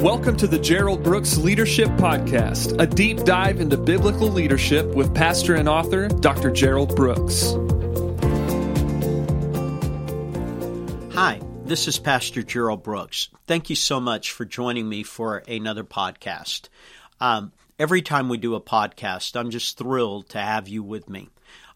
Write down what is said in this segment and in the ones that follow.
Welcome to the Gerald Brooks Leadership Podcast, a deep dive into biblical leadership with pastor and author Dr. Gerald Brooks. Hi, this is Pastor Gerald Brooks. Thank you so much for joining me for another podcast. Um, every time we do a podcast, I'm just thrilled to have you with me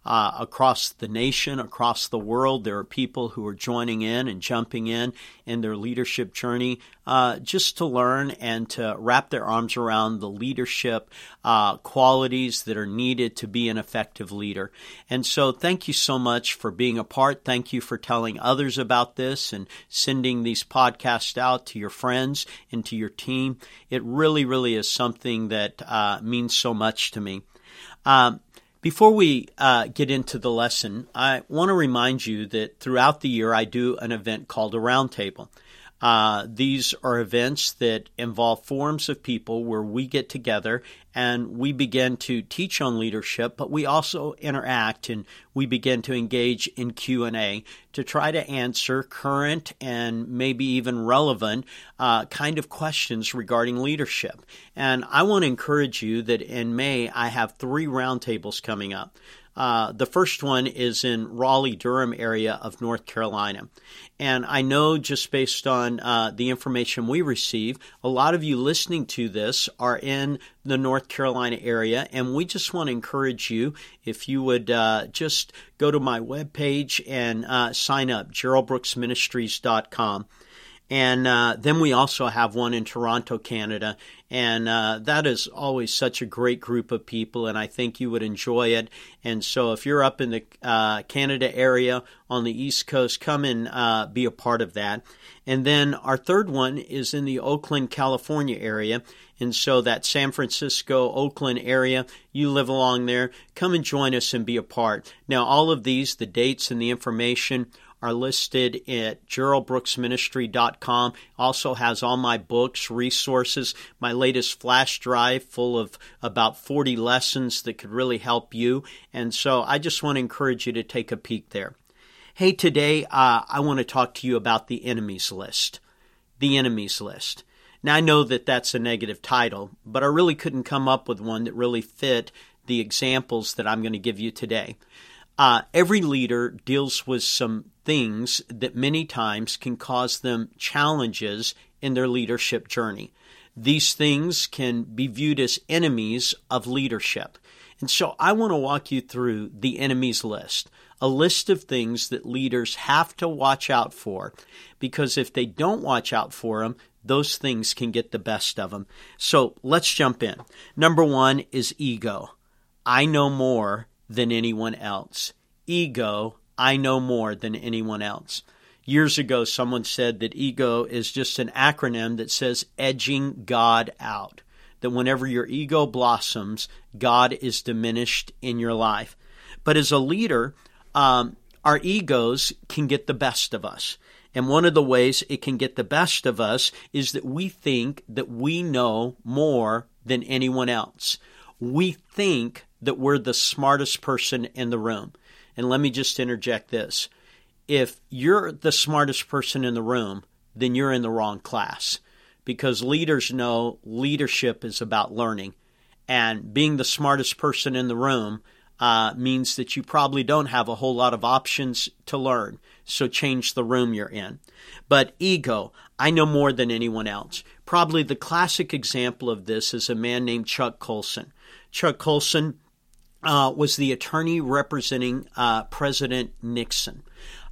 uh, across the nation, across the world. There are people who are joining in and jumping in in their leadership journey uh, just to learn and to wrap their arms around the leadership uh, qualities that are needed to be an effective leader. And so, thank you so much for being a part. Thank you for telling others about this and sending these podcasts out to your friends and to your team. It really, really is something that uh, means so much to me. Um, before we uh, get into the lesson, I want to remind you that throughout the year I do an event called a roundtable. Uh, these are events that involve forums of people where we get together and we begin to teach on leadership, but we also interact and we begin to engage in Q&A to try to answer current and maybe even relevant uh, kind of questions regarding leadership. And I want to encourage you that in May I have three roundtables coming up. Uh, the first one is in Raleigh, Durham area of North Carolina. And I know just based on uh, the information we receive, a lot of you listening to this are in the North Carolina area. And we just want to encourage you if you would uh, just go to my webpage and uh, sign up, geraldbrooksministries.com. And uh, then we also have one in Toronto, Canada. And uh, that is always such a great group of people, and I think you would enjoy it. And so, if you're up in the uh, Canada area on the East Coast, come and uh, be a part of that. And then our third one is in the Oakland, California area. And so, that San Francisco, Oakland area, you live along there, come and join us and be a part. Now, all of these, the dates and the information, are listed at geraldbrooksministry.com. Also has all my books, resources, my latest flash drive full of about 40 lessons that could really help you. And so I just want to encourage you to take a peek there. Hey, today uh, I want to talk to you about the enemies list. The enemies list. Now, I know that that's a negative title, but I really couldn't come up with one that really fit the examples that I'm going to give you today. Uh, every leader deals with some things that many times can cause them challenges in their leadership journey. These things can be viewed as enemies of leadership. And so I want to walk you through the enemies list, a list of things that leaders have to watch out for, because if they don't watch out for them, those things can get the best of them. So let's jump in. Number one is ego. I know more than anyone else. Ego, I know more than anyone else. Years ago, someone said that ego is just an acronym that says edging God out. That whenever your ego blossoms, God is diminished in your life. But as a leader, um, our egos can get the best of us. And one of the ways it can get the best of us is that we think that we know more than anyone else. We think that we're the smartest person in the room. And let me just interject this. If you're the smartest person in the room, then you're in the wrong class because leaders know leadership is about learning. And being the smartest person in the room uh, means that you probably don't have a whole lot of options to learn. So change the room you're in. But ego, I know more than anyone else. Probably the classic example of this is a man named Chuck Colson. Chuck Colson uh, was the attorney representing uh, President Nixon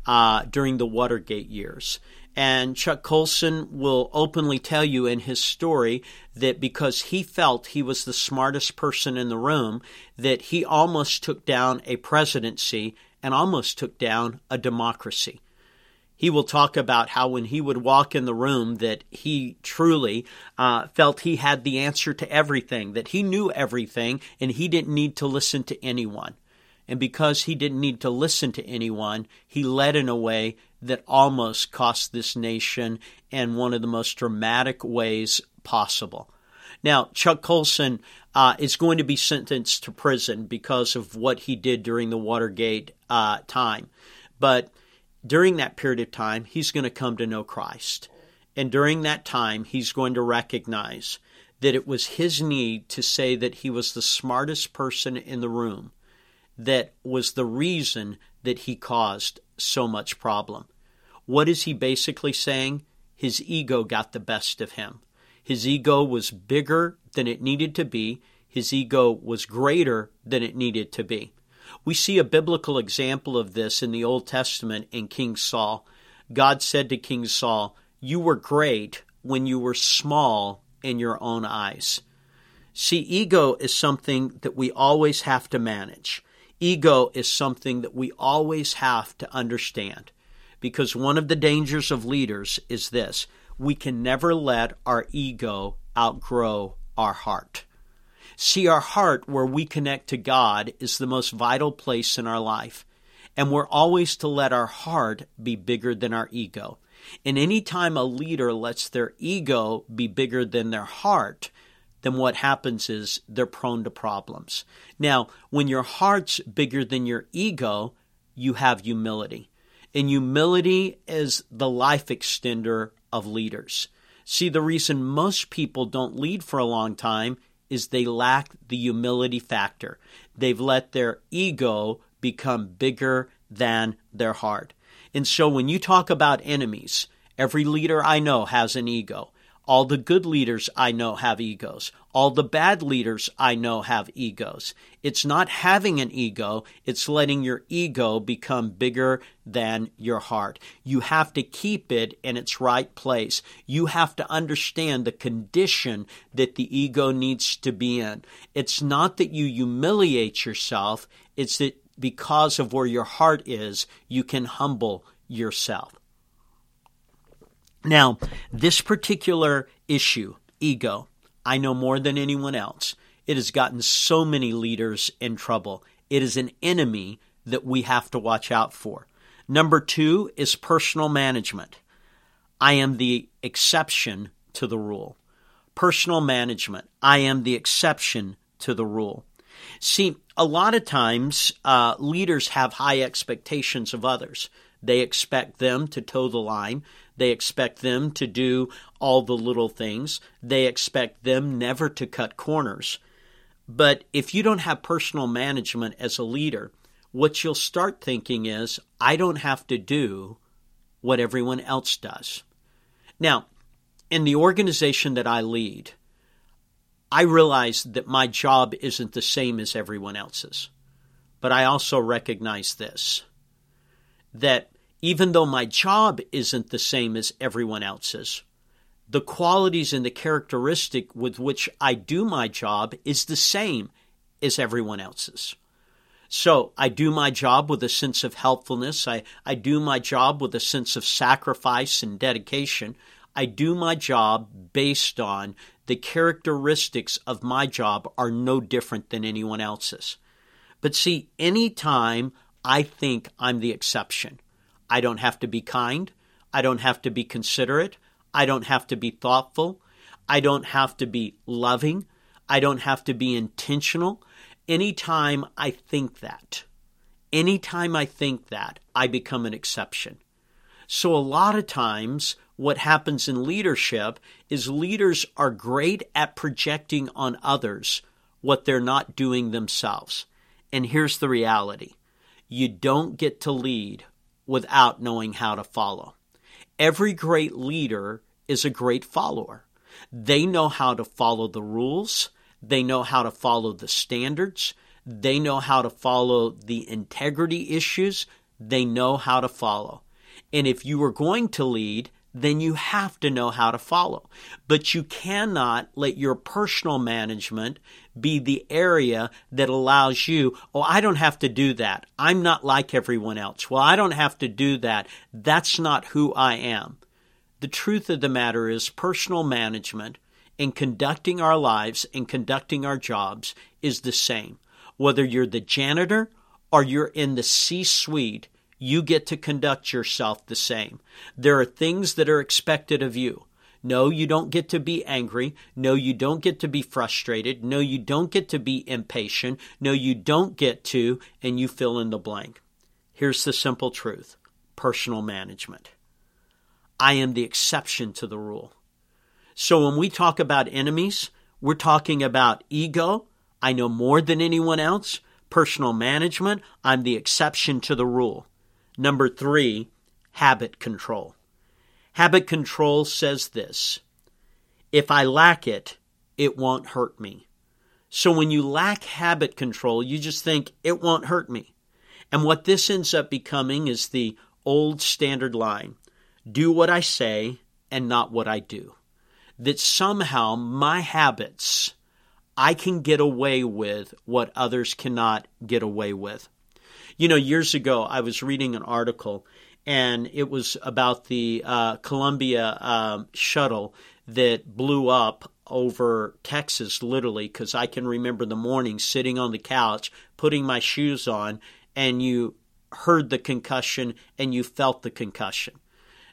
uh, during the Watergate years. And Chuck Colson will openly tell you in his story that because he felt he was the smartest person in the room, that he almost took down a presidency and almost took down a democracy he will talk about how when he would walk in the room that he truly uh, felt he had the answer to everything that he knew everything and he didn't need to listen to anyone. And because he didn't need to listen to anyone he led in a way that almost cost this nation in one of the most dramatic ways possible. Now chuck colson uh, is going to be sentenced to prison because of what he did during the watergate uh, time. But during that period of time, he's going to come to know Christ. And during that time, he's going to recognize that it was his need to say that he was the smartest person in the room that was the reason that he caused so much problem. What is he basically saying? His ego got the best of him. His ego was bigger than it needed to be. His ego was greater than it needed to be. We see a biblical example of this in the Old Testament in King Saul. God said to King Saul, You were great when you were small in your own eyes. See, ego is something that we always have to manage. Ego is something that we always have to understand. Because one of the dangers of leaders is this we can never let our ego outgrow our heart. See, our heart, where we connect to God, is the most vital place in our life. And we're always to let our heart be bigger than our ego. And any time a leader lets their ego be bigger than their heart, then what happens is they're prone to problems. Now, when your heart's bigger than your ego, you have humility. And humility is the life extender of leaders. See, the reason most people don't lead for a long time is they lack the humility factor. They've let their ego become bigger than their heart. And so when you talk about enemies, every leader I know has an ego. All the good leaders I know have egos. All the bad leaders I know have egos. It's not having an ego, it's letting your ego become bigger than your heart. You have to keep it in its right place. You have to understand the condition that the ego needs to be in. It's not that you humiliate yourself, it's that because of where your heart is, you can humble yourself. Now, this particular issue, ego, I know more than anyone else. It has gotten so many leaders in trouble. It is an enemy that we have to watch out for. Number two is personal management. I am the exception to the rule. Personal management. I am the exception to the rule. See, a lot of times uh, leaders have high expectations of others. They expect them to toe the line. They expect them to do all the little things. They expect them never to cut corners. But if you don't have personal management as a leader, what you'll start thinking is, I don't have to do what everyone else does. Now, in the organization that I lead, I realize that my job isn't the same as everyone else's. But I also recognize this that even though my job isn't the same as everyone else's, the qualities and the characteristic with which I do my job is the same as everyone else's. So I do my job with a sense of helpfulness. I, I do my job with a sense of sacrifice and dedication. I do my job based on the characteristics of my job are no different than anyone else's. But see, anytime I think I'm the exception, I don't have to be kind. I don't have to be considerate. I don't have to be thoughtful. I don't have to be loving. I don't have to be intentional. Anytime I think that, anytime I think that, I become an exception. So a lot of times, what happens in leadership is leaders are great at projecting on others what they're not doing themselves. And here's the reality you don't get to lead without knowing how to follow. Every great leader is a great follower. They know how to follow the rules, they know how to follow the standards, they know how to follow the integrity issues, they know how to follow. And if you are going to lead, then you have to know how to follow. But you cannot let your personal management be the area that allows you, oh, I don't have to do that. I'm not like everyone else. Well, I don't have to do that. That's not who I am. The truth of the matter is personal management in conducting our lives and conducting our jobs is the same. Whether you're the janitor or you're in the C suite, you get to conduct yourself the same. There are things that are expected of you. No, you don't get to be angry. No, you don't get to be frustrated. No, you don't get to be impatient. No, you don't get to, and you fill in the blank. Here's the simple truth personal management. I am the exception to the rule. So when we talk about enemies, we're talking about ego. I know more than anyone else. Personal management. I'm the exception to the rule. Number three, habit control. Habit control says this if I lack it, it won't hurt me. So when you lack habit control, you just think it won't hurt me. And what this ends up becoming is the old standard line do what I say and not what I do that somehow my habits, I can get away with what others cannot get away with. You know, years ago, I was reading an article and it was about the uh, Columbia uh, shuttle that blew up over Texas, literally, because I can remember the morning sitting on the couch, putting my shoes on, and you heard the concussion and you felt the concussion.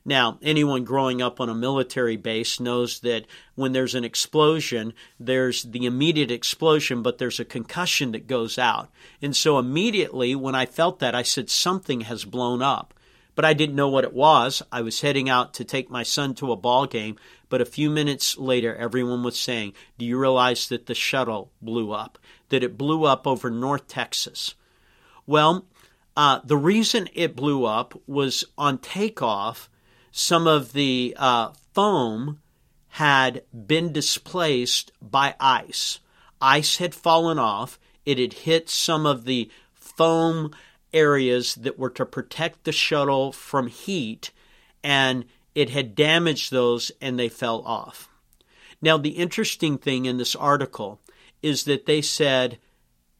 Now, anyone growing up on a military base knows that when there's an explosion, there's the immediate explosion, but there's a concussion that goes out. And so immediately when I felt that, I said, something has blown up. But I didn't know what it was. I was heading out to take my son to a ball game, but a few minutes later, everyone was saying, Do you realize that the shuttle blew up? That it blew up over North Texas? Well, uh, the reason it blew up was on takeoff, some of the uh, foam had been displaced by ice. Ice had fallen off. It had hit some of the foam areas that were to protect the shuttle from heat, and it had damaged those and they fell off. Now, the interesting thing in this article is that they said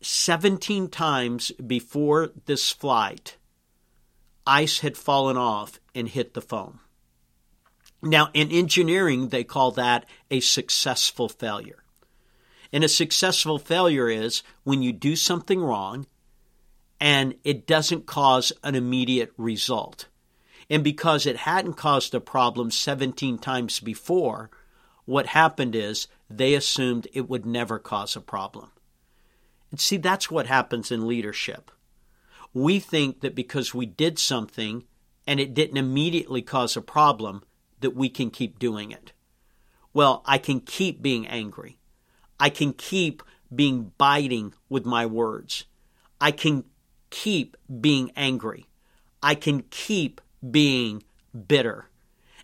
17 times before this flight, ice had fallen off and hit the foam. Now, in engineering, they call that a successful failure. And a successful failure is when you do something wrong and it doesn't cause an immediate result. And because it hadn't caused a problem 17 times before, what happened is they assumed it would never cause a problem. And see, that's what happens in leadership. We think that because we did something and it didn't immediately cause a problem, that we can keep doing it. Well, I can keep being angry. I can keep being biting with my words. I can keep being angry. I can keep being bitter.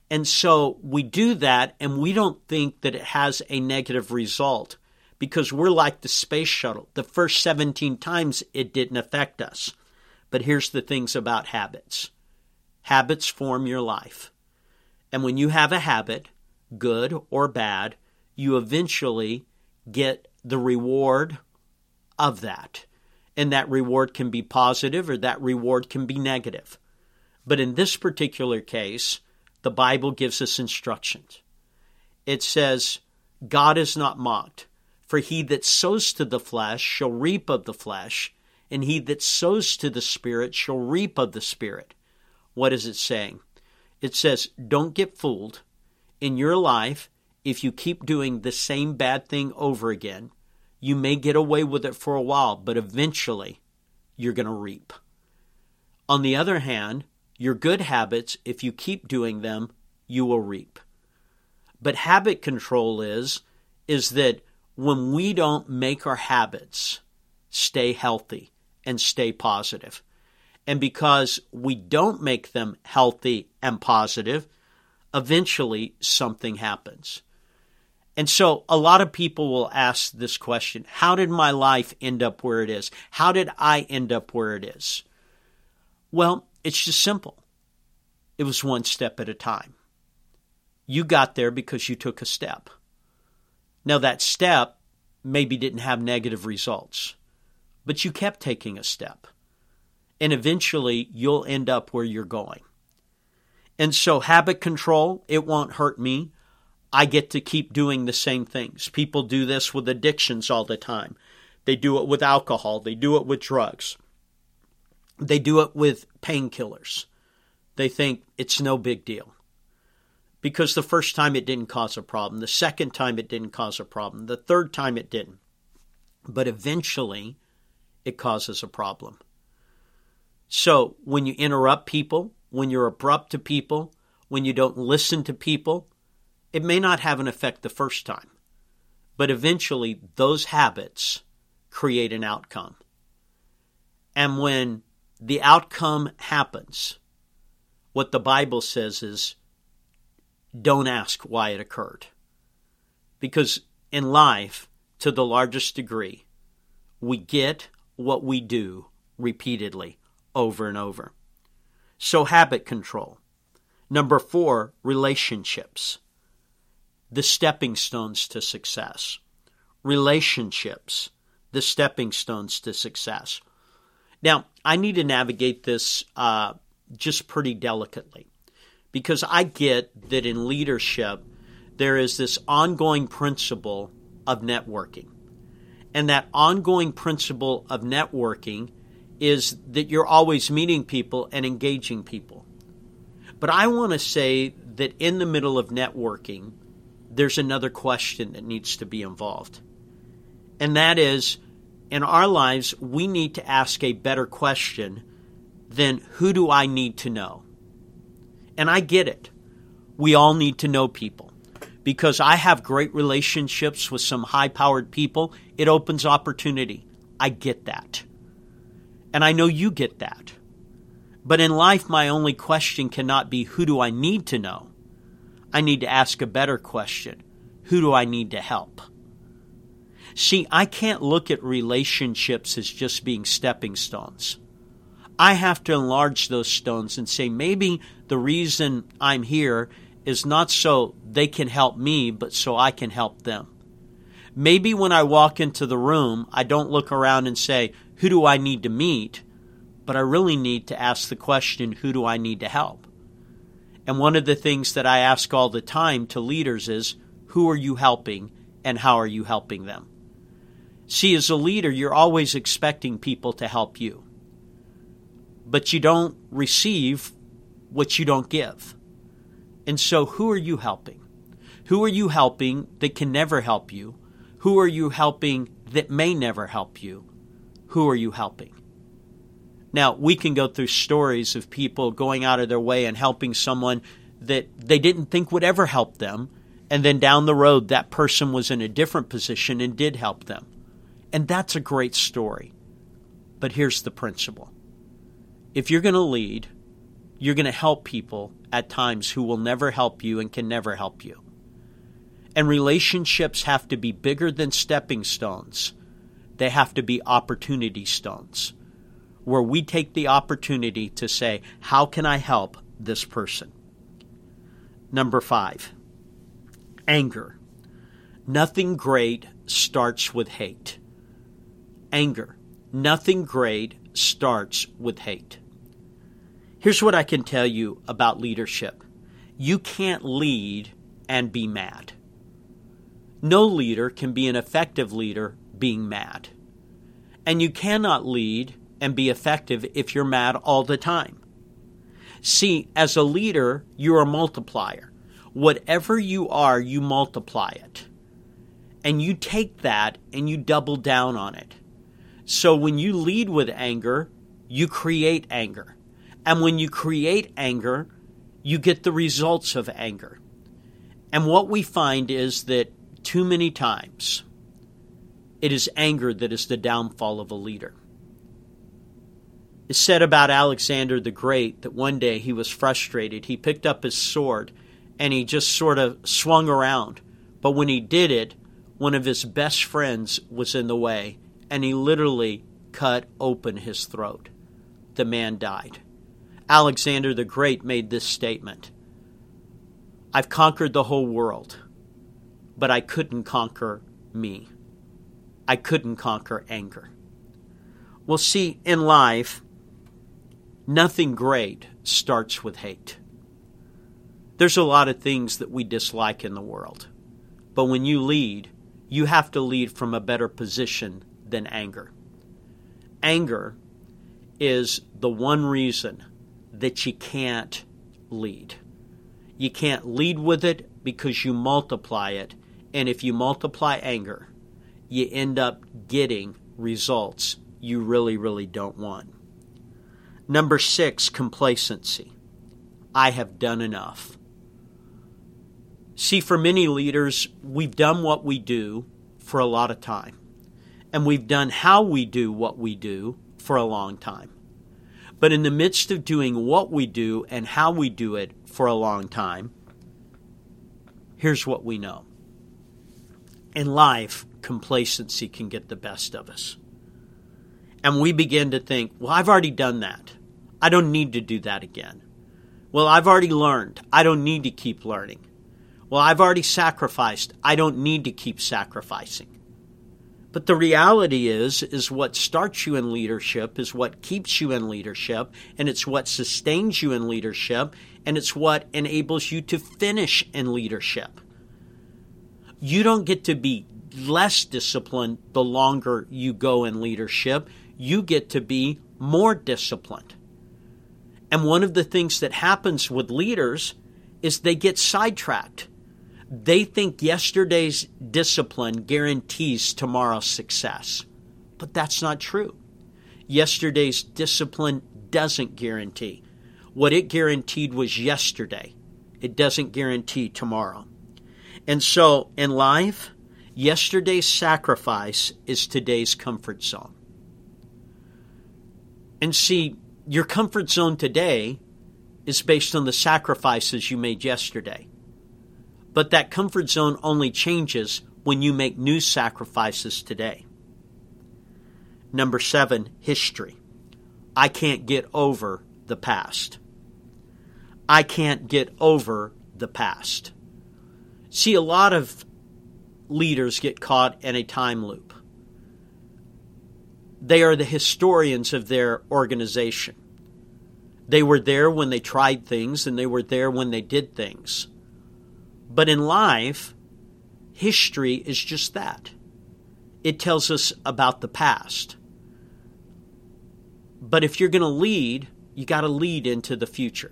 And so we do that and we don't think that it has a negative result because we're like the space shuttle. The first 17 times it didn't affect us. But here's the things about habits habits form your life. And when you have a habit, good or bad, you eventually get the reward of that. And that reward can be positive or that reward can be negative. But in this particular case, the Bible gives us instructions. It says, God is not mocked, for he that sows to the flesh shall reap of the flesh, and he that sows to the Spirit shall reap of the Spirit. What is it saying? It says, don't get fooled. In your life, if you keep doing the same bad thing over again, you may get away with it for a while, but eventually you're going to reap. On the other hand, your good habits, if you keep doing them, you will reap. But habit control is is that when we don't make our habits stay healthy and stay positive, and because we don't make them healthy and positive, eventually something happens. And so a lot of people will ask this question How did my life end up where it is? How did I end up where it is? Well, it's just simple. It was one step at a time. You got there because you took a step. Now, that step maybe didn't have negative results, but you kept taking a step and eventually you'll end up where you're going. And so, habit control, it won't hurt me. I get to keep doing the same things. People do this with addictions all the time. They do it with alcohol, they do it with drugs, they do it with painkillers. They think it's no big deal. Because the first time it didn't cause a problem, the second time it didn't cause a problem, the third time it didn't. But eventually, it causes a problem. So when you interrupt people, when you're abrupt to people, when you don't listen to people, it may not have an effect the first time, but eventually those habits create an outcome. And when the outcome happens, what the Bible says is don't ask why it occurred. Because in life, to the largest degree, we get what we do repeatedly over and over. So, habit control. Number four, relationships. The stepping stones to success. Relationships, the stepping stones to success. Now, I need to navigate this uh, just pretty delicately because I get that in leadership, there is this ongoing principle of networking. And that ongoing principle of networking is that you're always meeting people and engaging people. But I want to say that in the middle of networking, there's another question that needs to be involved. And that is in our lives, we need to ask a better question than who do I need to know? And I get it. We all need to know people. Because I have great relationships with some high powered people, it opens opportunity. I get that. And I know you get that. But in life, my only question cannot be who do I need to know? I need to ask a better question who do I need to help? See, I can't look at relationships as just being stepping stones. I have to enlarge those stones and say, maybe the reason I'm here is not so they can help me, but so I can help them. Maybe when I walk into the room, I don't look around and say, who do I need to meet? But I really need to ask the question, who do I need to help? And one of the things that I ask all the time to leaders is, who are you helping and how are you helping them? See, as a leader, you're always expecting people to help you but you don't receive what you don't give. And so, who are you helping? Who are you helping that can never help you? Who are you helping that may never help you? Who are you helping? Now, we can go through stories of people going out of their way and helping someone that they didn't think would ever help them, and then down the road, that person was in a different position and did help them. And that's a great story. But here's the principle if you're going to lead, you're going to help people at times who will never help you and can never help you. And relationships have to be bigger than stepping stones, they have to be opportunity stones, where we take the opportunity to say, How can I help this person? Number five, anger. Nothing great starts with hate. Anger. Nothing great starts with hate. Here's what I can tell you about leadership you can't lead and be mad. No leader can be an effective leader being mad. And you cannot lead and be effective if you're mad all the time. See, as a leader, you're a multiplier. Whatever you are, you multiply it. And you take that and you double down on it. So when you lead with anger, you create anger. And when you create anger, you get the results of anger. And what we find is that too many times it is anger that is the downfall of a leader. It's said about Alexander the Great that one day he was frustrated. He picked up his sword and he just sort of swung around. But when he did it, one of his best friends was in the way and he literally cut open his throat. The man died. Alexander the Great made this statement I've conquered the whole world, but I couldn't conquer me. I couldn't conquer anger. Well, see, in life, nothing great starts with hate. There's a lot of things that we dislike in the world, but when you lead, you have to lead from a better position than anger. Anger is the one reason that you can't lead. You can't lead with it because you multiply it. And if you multiply anger, you end up getting results you really, really don't want. Number six, complacency. I have done enough. See, for many leaders, we've done what we do for a lot of time, and we've done how we do what we do for a long time. But in the midst of doing what we do and how we do it for a long time, here's what we know. In life, complacency can get the best of us. And we begin to think, well, I've already done that. I don't need to do that again. Well, I've already learned. I don't need to keep learning. Well, I've already sacrificed. I don't need to keep sacrificing. But the reality is, is what starts you in leadership is what keeps you in leadership, and it's what sustains you in leadership, and it's what enables you to finish in leadership. You don't get to be less disciplined the longer you go in leadership. You get to be more disciplined. And one of the things that happens with leaders is they get sidetracked. They think yesterday's discipline guarantees tomorrow's success. But that's not true. Yesterday's discipline doesn't guarantee. What it guaranteed was yesterday. It doesn't guarantee tomorrow. And so in life, yesterday's sacrifice is today's comfort zone. And see, your comfort zone today is based on the sacrifices you made yesterday. But that comfort zone only changes when you make new sacrifices today. Number seven, history. I can't get over the past. I can't get over the past. See, a lot of leaders get caught in a time loop. They are the historians of their organization. They were there when they tried things and they were there when they did things. But in life, history is just that it tells us about the past. But if you're going to lead, you got to lead into the future.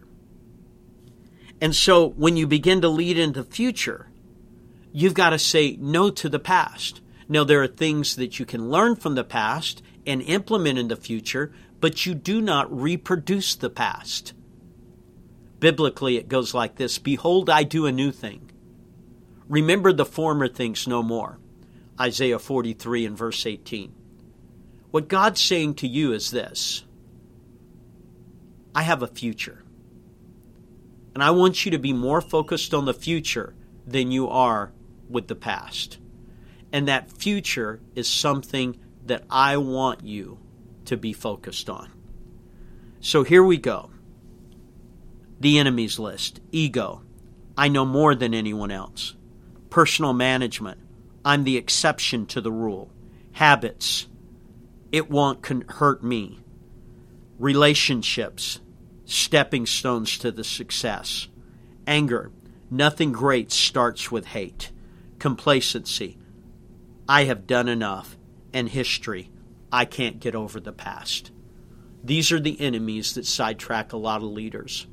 And so when you begin to lead into the future, you've got to say no to the past. Now, there are things that you can learn from the past and implement in the future, but you do not reproduce the past. Biblically, it goes like this Behold, I do a new thing. Remember the former things no more. Isaiah 43 and verse 18. What God's saying to you is this I have a future. And I want you to be more focused on the future than you are with the past. And that future is something that I want you to be focused on. So here we go. The enemies list ego. I know more than anyone else. Personal management. I'm the exception to the rule. Habits. It won't hurt me. Relationships. Stepping stones to the success. Anger. Nothing great starts with hate. Complacency. I have done enough. And history. I can't get over the past. These are the enemies that sidetrack a lot of leaders.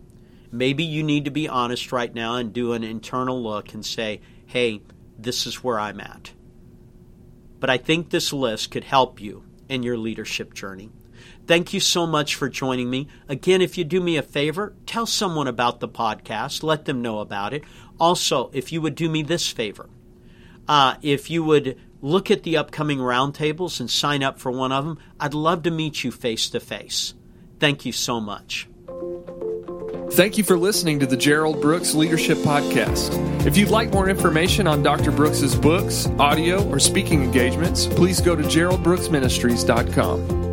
Maybe you need to be honest right now and do an internal look and say, hey, this is where I'm at. But I think this list could help you in your leadership journey. Thank you so much for joining me. Again, if you do me a favor, tell someone about the podcast, let them know about it. Also, if you would do me this favor, uh, if you would look at the upcoming roundtables and sign up for one of them, I'd love to meet you face to face. Thank you so much. Thank you for listening to the Gerald Brooks Leadership Podcast. If you'd like more information on Dr. Brooks's books, audio, or speaking engagements, please go to geraldbrooksministries.com.